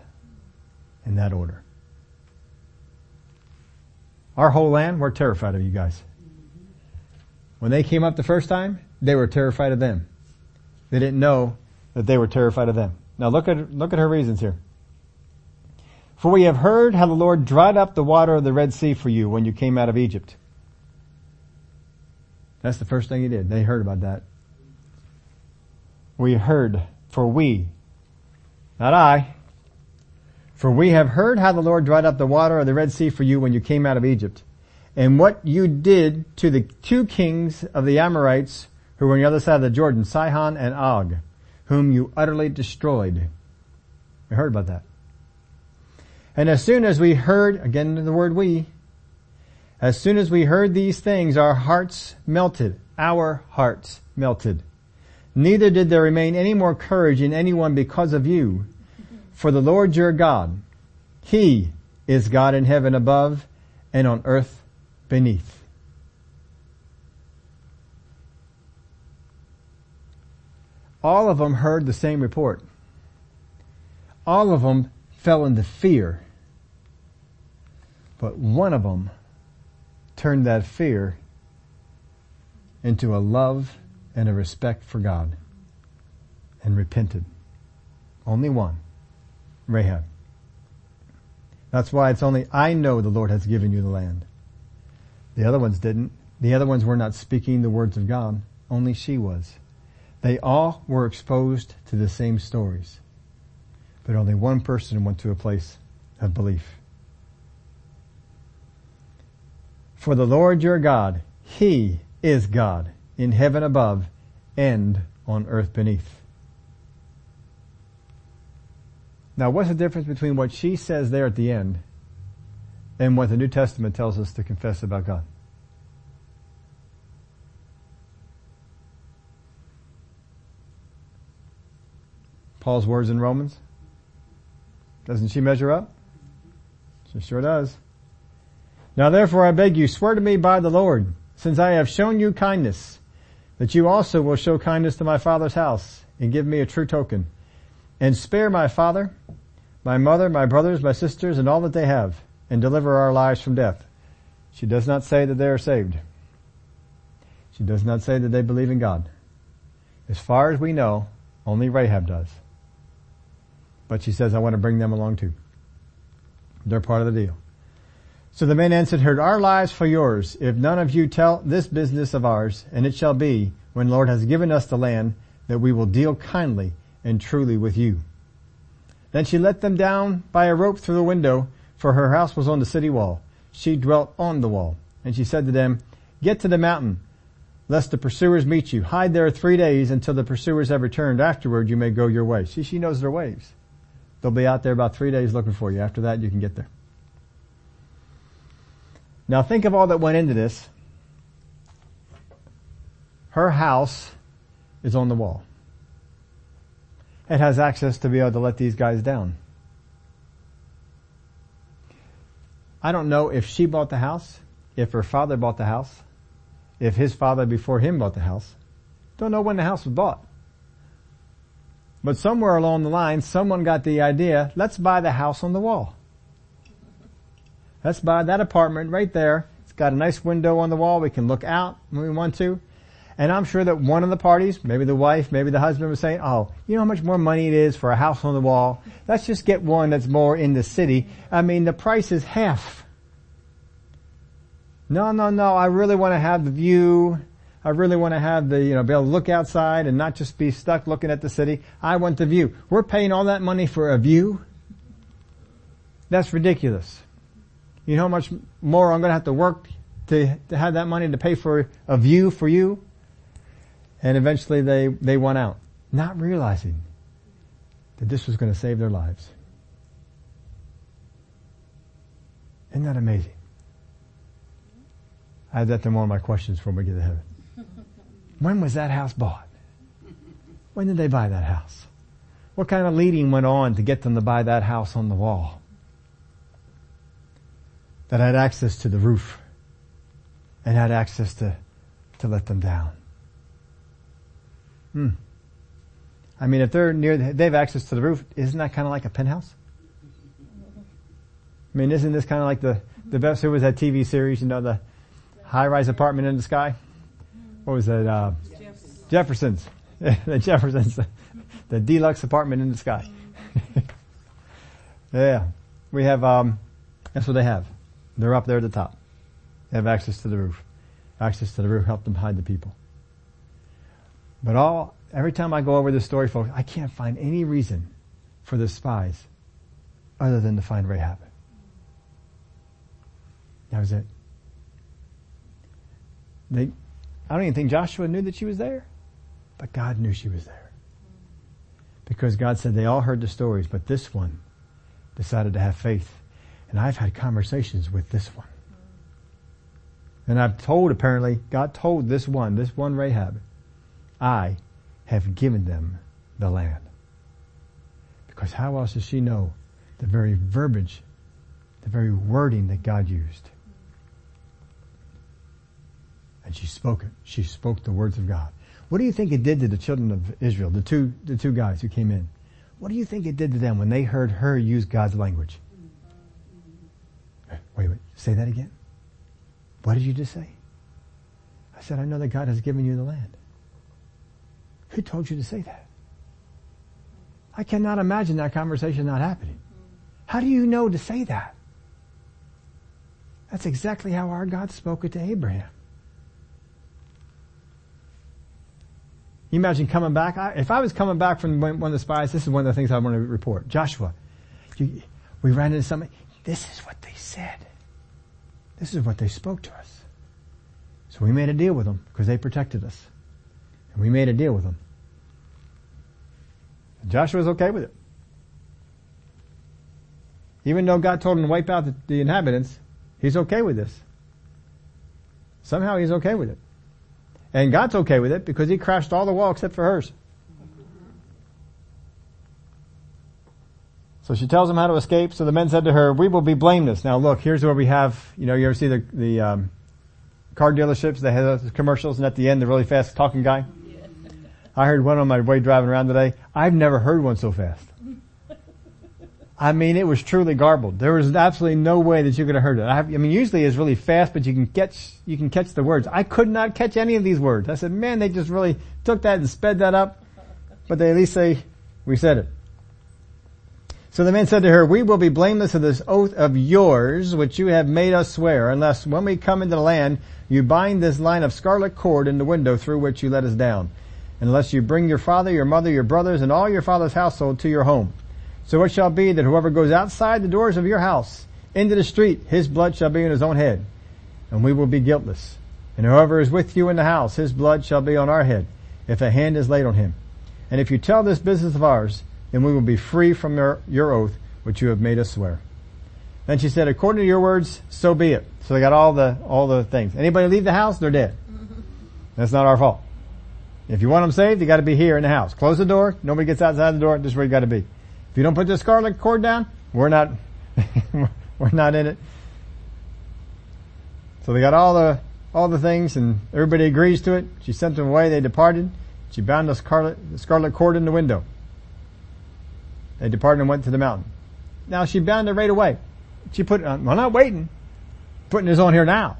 In that order. Our whole land, we're terrified of you guys. When they came up the first time, they were terrified of them. They didn't know that they were terrified of them. Now look at, look at her reasons here. For we have heard how the Lord dried up the water of the Red Sea for you when you came out of Egypt. That's the first thing he did. They heard about that. We heard, for we, not I, for we have heard how the Lord dried up the water of the Red Sea for you when you came out of Egypt, and what you did to the two kings of the Amorites who were on the other side of the Jordan, Sihon and Og, whom you utterly destroyed. We heard about that. And as soon as we heard, again the word we, as soon as we heard these things, our hearts melted. Our hearts melted. Neither did there remain any more courage in anyone because of you. For the Lord your God, He is God in heaven above and on earth beneath. All of them heard the same report. All of them fell into fear. But one of them turned that fear into a love and a respect for God and repented. Only one. Rahab. That's why it's only, I know the Lord has given you the land. The other ones didn't. The other ones were not speaking the words of God. Only she was. They all were exposed to the same stories. But only one person went to a place of belief. For the Lord your God, He is God in heaven above and on earth beneath. Now what's the difference between what she says there at the end and what the New Testament tells us to confess about God? Paul's words in Romans, Doesn't she measure up? She sure does. Now therefore I beg you, swear to me by the Lord, since I have shown you kindness, that you also will show kindness to my father's house and give me a true token and spare my father, my mother, my brothers, my sisters, and all that they have and deliver our lives from death. She does not say that they are saved. She does not say that they believe in God. As far as we know, only Rahab does. But she says, I want to bring them along too. They're part of the deal. So the men answered her, Our lives for yours, if none of you tell this business of ours, and it shall be, when Lord has given us the land, that we will deal kindly and truly with you. Then she let them down by a rope through the window, for her house was on the city wall. She dwelt on the wall. And she said to them, Get to the mountain, lest the pursuers meet you. Hide there three days until the pursuers have returned. Afterward you may go your way. See, she knows their ways. They'll be out there about three days looking for you. After that, you can get there. Now think of all that went into this. Her house is on the wall. It has access to be able to let these guys down. I don't know if she bought the house, if her father bought the house, if his father before him bought the house. Don't know when the house was bought. But somewhere along the line, someone got the idea, let's buy the house on the wall. Let's buy that apartment right there. It's got a nice window on the wall. We can look out when we want to. And I'm sure that one of the parties, maybe the wife, maybe the husband was saying, oh, you know how much more money it is for a house on the wall? Let's just get one that's more in the city. I mean, the price is half. No, no, no, I really want to have the view. I really want to have the, you know, be able to look outside and not just be stuck looking at the city. I want the view. We're paying all that money for a view? That's ridiculous. You know how much more I'm going to have to work to, to have that money to pay for a view for you? And eventually they, they went out, not realizing that this was going to save their lives. Isn't that amazing? I had that to one of my questions when we get to heaven. When was that house bought? When did they buy that house? What kind of leading went on to get them to buy that house on the wall? That had access to the roof and had access to, to let them down. Hmm. I mean, if they're near, they have access to the roof. Isn't that kind of like a penthouse? I mean, isn't this kind of like the the best? Who was that TV series? You know, the high-rise apartment in the sky. What was that? Uh, Jeffersons. the Jeffersons. The deluxe apartment in the sky. yeah, we have. Um, that's what they have. They're up there at the top. They have access to the roof. Access to the roof help them hide the people. But all, every time I go over this story, folks, I can't find any reason for the spies other than to find Rahab. That was it. They, I don't even think Joshua knew that she was there, but God knew she was there. Because God said they all heard the stories, but this one decided to have faith. And I've had conversations with this one. And I've told apparently, God told this one, this one Rahab, I have given them the land. Because how else does she know the very verbiage, the very wording that God used? And she spoke it. She spoke the words of God. What do you think it did to the children of Israel, the two, the two guys who came in? What do you think it did to them when they heard her use God's language? Wait, wait, say that again. What did you just say? I said, I know that God has given you the land. Who told you to say that? I cannot imagine that conversation not happening. How do you know to say that? That's exactly how our God spoke it to Abraham. You imagine coming back? I, if I was coming back from one of the spies, this is one of the things I want to report. Joshua, you, we ran into something. This is what they said. This is what they spoke to us. So we made a deal with them because they protected us. And we made a deal with them. And Joshua was okay with it. Even though God told him to wipe out the, the inhabitants, he's okay with this. Somehow he's okay with it. And God's okay with it because he crashed all the wall except for hers. So she tells them how to escape. So the men said to her, we will be blameless. Now look, here's where we have, you know, you ever see the, the, um, car dealerships, they have those commercials and at the end the really fast talking guy? I heard one on my way driving around today. I've never heard one so fast. I mean, it was truly garbled. There was absolutely no way that you could have heard it. I, have, I mean, usually it's really fast, but you can catch, you can catch the words. I could not catch any of these words. I said, man, they just really took that and sped that up. But they at least say, we said it. So the men said to her, we will be blameless of this oath of yours, which you have made us swear, unless when we come into the land, you bind this line of scarlet cord in the window through which you let us down. Unless you bring your father, your mother, your brothers, and all your father's household to your home. So it shall be that whoever goes outside the doors of your house into the street, his blood shall be on his own head, and we will be guiltless. And whoever is with you in the house, his blood shall be on our head, if a hand is laid on him. And if you tell this business of ours, then we will be free from your, your oath, which you have made us swear. Then she said, according to your words, so be it. So they got all the, all the things. Anybody leave the house, they're dead. That's not our fault. If you want them saved, you gotta be here in the house. Close the door, nobody gets outside the door, this is where you gotta be. If you don't put the scarlet cord down, we're not, we're not in it. So they got all the, all the things and everybody agrees to it. She sent them away, they departed. She bound the scarlet, the scarlet cord in the window. They departed and went to the mountain. Now she bound it right away. She put it on, well not waiting, putting this on here now.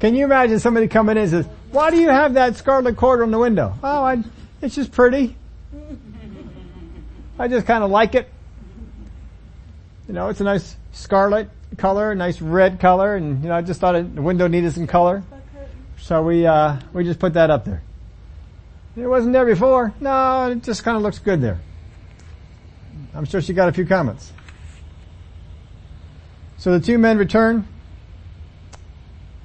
Can you imagine somebody coming in and says, why do you have that scarlet cord on the window? Oh, I, it's just pretty. I just kind of like it. You know, it's a nice scarlet color, nice red color, and you know, I just thought it, the window needed some color. So we, uh, we just put that up there. It wasn't there before. No, it just kind of looks good there. I'm sure she got a few comments. So the two men returned.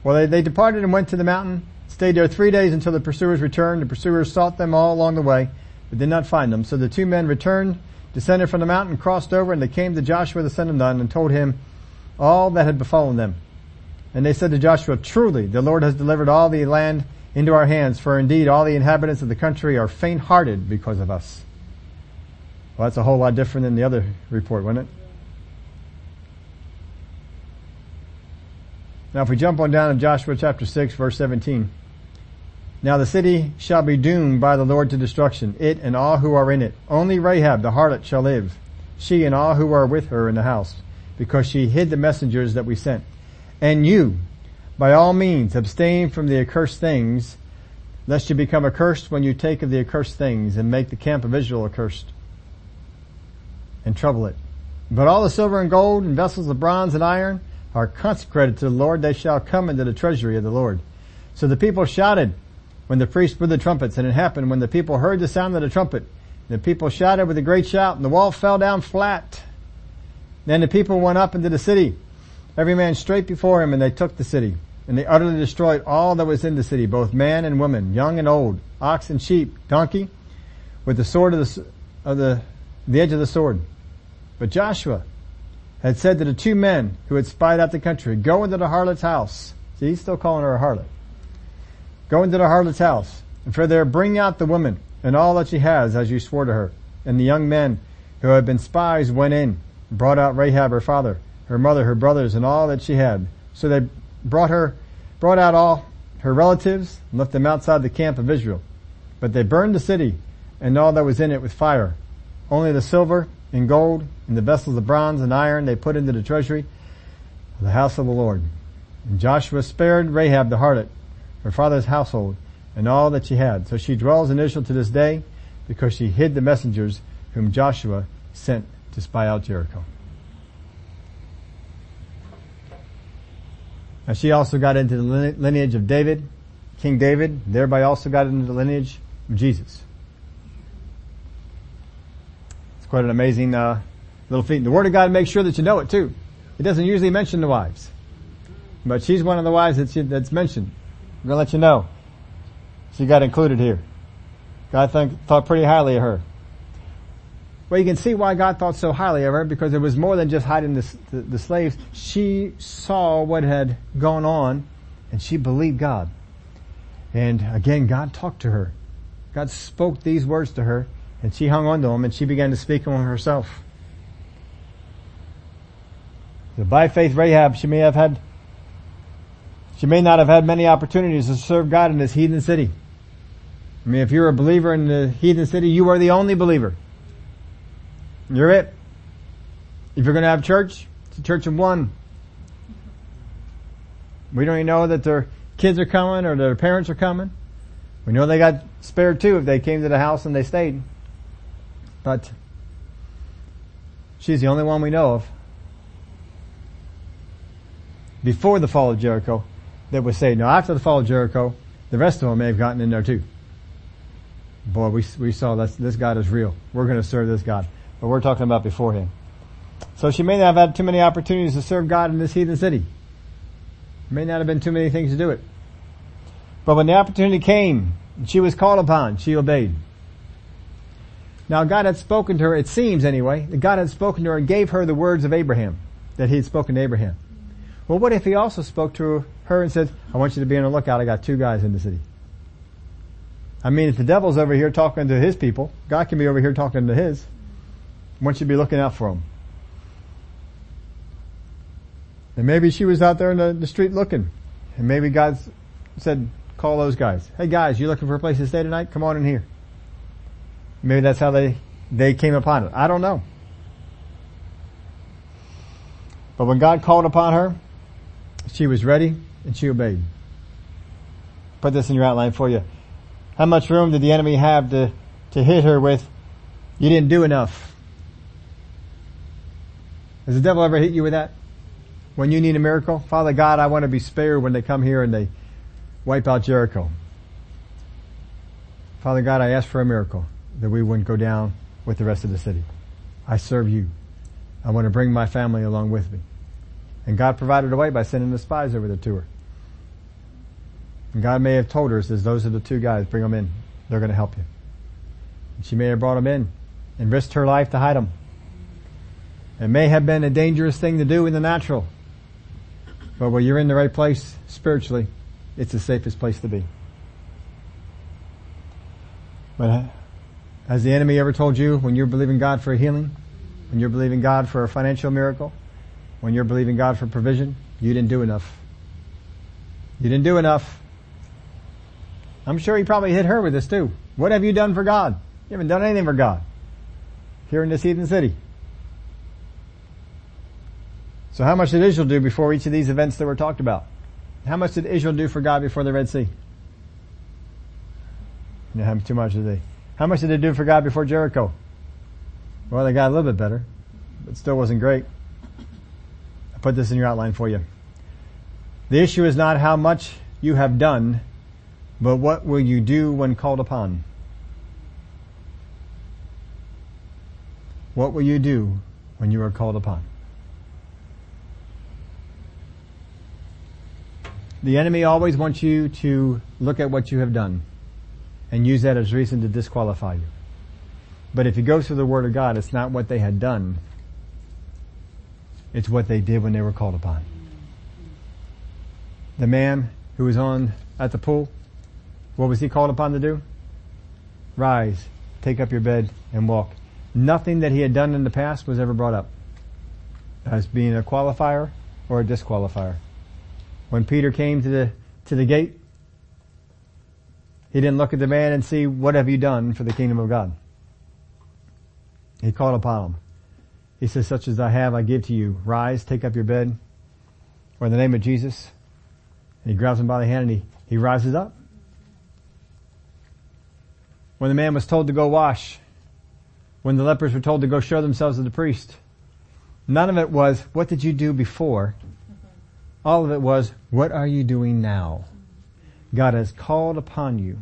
Well, they, they departed and went to the mountain stayed there three days until the pursuers returned. The pursuers sought them all along the way, but did not find them. So the two men returned, descended from the mountain, crossed over, and they came to Joshua the son of Nun and told him all that had befallen them. And they said to Joshua, truly, the Lord has delivered all the land into our hands, for indeed all the inhabitants of the country are faint-hearted because of us. Well, that's a whole lot different than the other report, wasn't it? Now if we jump on down to Joshua chapter 6 verse 17. Now the city shall be doomed by the Lord to destruction, it and all who are in it. Only Rahab the harlot shall live, she and all who are with her in the house, because she hid the messengers that we sent. And you, by all means, abstain from the accursed things, lest you become accursed when you take of the accursed things and make the camp of Israel accursed and trouble it. But all the silver and gold and vessels of bronze and iron are consecrated to the Lord, they shall come into the treasury of the Lord. So the people shouted, when the priest blew the trumpets, and it happened when the people heard the sound of the trumpet. The people shouted with a great shout, and the wall fell down flat. Then the people went up into the city, every man straight before him, and they took the city. And they utterly destroyed all that was in the city, both man and woman, young and old, ox and sheep, donkey, with the sword of the, of the, the edge of the sword. But Joshua had said to the two men who had spied out the country, go into the harlot's house. See, he's still calling her a harlot. Go into the harlot's house, and for there bring out the woman, and all that she has, as you swore to her. And the young men who had been spies went in, and brought out Rahab her father, her mother, her brothers, and all that she had. So they brought her, brought out all her relatives, and left them outside the camp of Israel. But they burned the city, and all that was in it with fire. Only the silver and gold, and the vessels of bronze and iron they put into the treasury of the house of the Lord. And Joshua spared Rahab the harlot, her father's household, and all that she had. So she dwells in Israel to this day because she hid the messengers whom Joshua sent to spy out Jericho. Now she also got into the lineage of David, King David, thereby also got into the lineage of Jesus. It's quite an amazing uh, little feat. The Word of God makes sure that you know it too. It doesn't usually mention the wives, but she's one of the wives that's, that's mentioned. I'm to let you know. She got included here. God think, thought pretty highly of her. Well, you can see why God thought so highly of her because it was more than just hiding the, the, the slaves. She saw what had gone on and she believed God. And again, God talked to her. God spoke these words to her And she hung on to him and she began to speak on herself. So by faith Rahab, she may have had, she may not have had many opportunities to serve God in this heathen city. I mean, if you're a believer in the heathen city, you are the only believer. You're it. If you're going to have church, it's a church of one. We don't even know that their kids are coming or their parents are coming. We know they got spared too if they came to the house and they stayed. But she's the only one we know of before the fall of Jericho that was saved. Now after the fall of Jericho, the rest of them may have gotten in there too. Boy, we, we saw this, this God is real. We're going to serve this God. But we're talking about beforehand. So she may not have had too many opportunities to serve God in this heathen city. May not have been too many things to do it. But when the opportunity came, she was called upon, she obeyed. Now God had spoken to her, it seems anyway, that God had spoken to her and gave her the words of Abraham, that he had spoken to Abraham. Well, what if he also spoke to her and said, I want you to be on the lookout, I got two guys in the city. I mean, if the devil's over here talking to his people, God can be over here talking to his. Want you to be looking out for them. And maybe she was out there in the, the street looking. And maybe God said, call those guys. Hey guys, you looking for a place to stay tonight? Come on in here. Maybe that's how they, they came upon it. I don't know. But when God called upon her, she was ready and she obeyed. Put this in your outline for you. How much room did the enemy have to, to hit her with, you didn't do enough? Has the devil ever hit you with that? When you need a miracle? Father God, I want to be spared when they come here and they wipe out Jericho. Father God, I ask for a miracle that we wouldn't go down with the rest of the city. I serve you. I want to bring my family along with me. And God provided a way by sending the spies over there to her. And God may have told her, says, those are the two guys, bring them in. They're going to help you. And she may have brought them in and risked her life to hide them. It may have been a dangerous thing to do in the natural. But when you're in the right place spiritually, it's the safest place to be. But uh, has the enemy ever told you when you're believing God for a healing, when you're believing God for a financial miracle, when you're believing God for provision, you didn't do enough. You didn't do enough. I'm sure he probably hit her with this too. What have you done for God? You haven't done anything for God. Here in this heathen city. So how much did Israel do before each of these events that were talked about? How much did Israel do for God before the Red Sea? You No, too much did they? How much did they do for God before Jericho? Well, they got a little bit better, but still wasn't great. I put this in your outline for you. The issue is not how much you have done, but what will you do when called upon? What will you do when you are called upon? The enemy always wants you to look at what you have done and use that as reason to disqualify you. But if you go through the Word of God, it's not what they had done. It's what they did when they were called upon. The man who was on at the pool, what was he called upon to do? Rise, take up your bed and walk. Nothing that he had done in the past was ever brought up as being a qualifier or a disqualifier. When Peter came to the, to the gate, he didn't look at the man and see, what have you done for the kingdom of God? He called upon him. He says, such as I have, I give to you. Rise, take up your bed, or in the name of Jesus. And he grabs him by the hand and he, he rises up. When the man was told to go wash, when the lepers were told to go show themselves to the priest, none of it was, what did you do before? All of it was, what are you doing now? God has called upon you.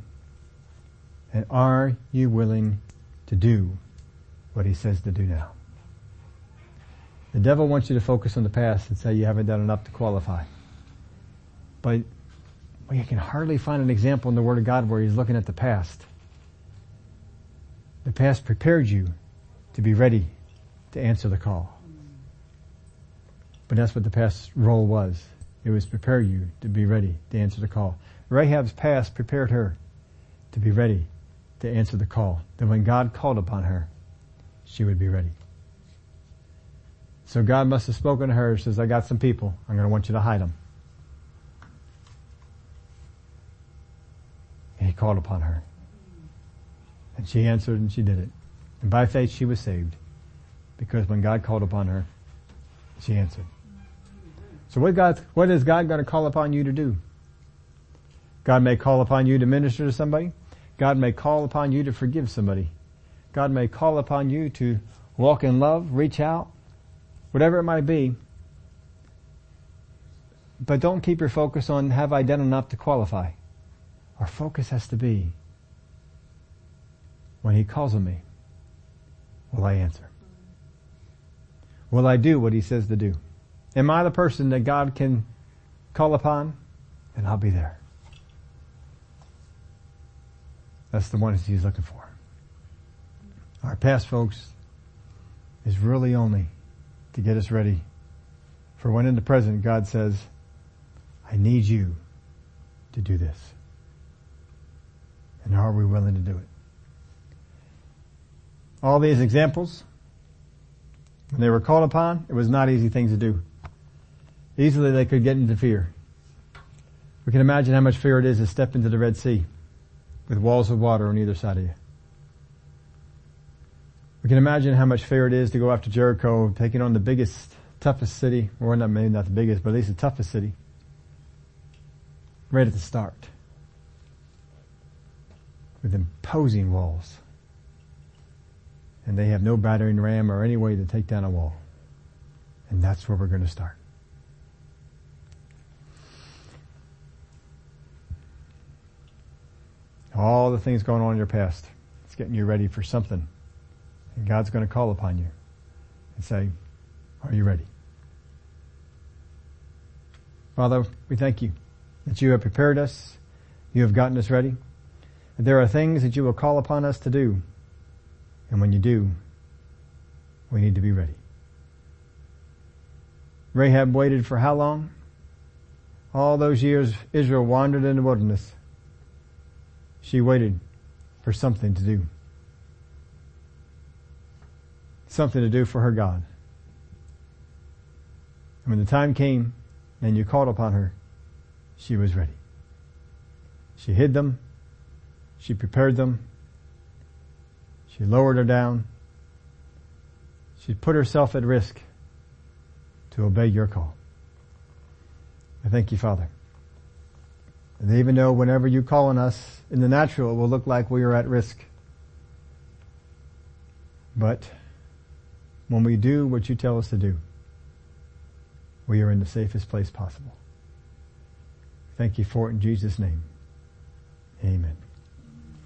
And are you willing to do what he says to do now? The devil wants you to focus on the past and say you haven't done enough to qualify. But well, you can hardly find an example in the Word of God where he's looking at the past. The past prepared you to be ready to answer the call. But that's what the past role was. It was prepare you to be ready to answer the call. Rahab's past prepared her to be ready to answer the call. That when God called upon her, she would be ready. So God must have spoken to her, says, I got some people. I'm going to want you to hide them. And he called upon her. And she answered and she did it. And by faith she was saved. Because when God called upon her, she answered. So what God, what is God going to call upon you to do? God may call upon you to minister to somebody. God may call upon you to forgive somebody. God may call upon you to walk in love, reach out, whatever it might be. But don't keep your focus on have I done enough to qualify. Our focus has to be when He calls on me, will I answer? Will I do what He says to do? Am I the person that God can call upon? And I'll be there. That's the one He's looking for. Our past, folks, is really only to get us ready for when in the present God says, I need you to do this. And are we willing to do it? All these examples, when they were called upon, it was not easy things to do. Easily they could get into fear. We can imagine how much fear it is to step into the Red Sea with walls of water on either side of you. We can imagine how much fear it is to go after Jericho, taking on the biggest, toughest city, or not maybe not the biggest, but at least the toughest city, right at the start, with imposing walls. And they have no battering ram or any way to take down a wall. And that's where we're going to start. All the things going on in your past. It's getting you ready for something and God's going to call upon you and say, are you ready? Father, we thank you that you have prepared us. You have gotten us ready. There are things that you will call upon us to do. And when you do, we need to be ready. Rahab waited for how long? All those years Israel wandered in the wilderness. She waited for something to do something to do for her God. And when the time came and you called upon her, she was ready. She hid them. She prepared them. She lowered her down. She put herself at risk to obey your call. I thank you, Father. And even though whenever you call on us in the natural, it will look like we are at risk. But when we do what you tell us to do, we are in the safest place possible. Thank you for it in Jesus' name. Amen.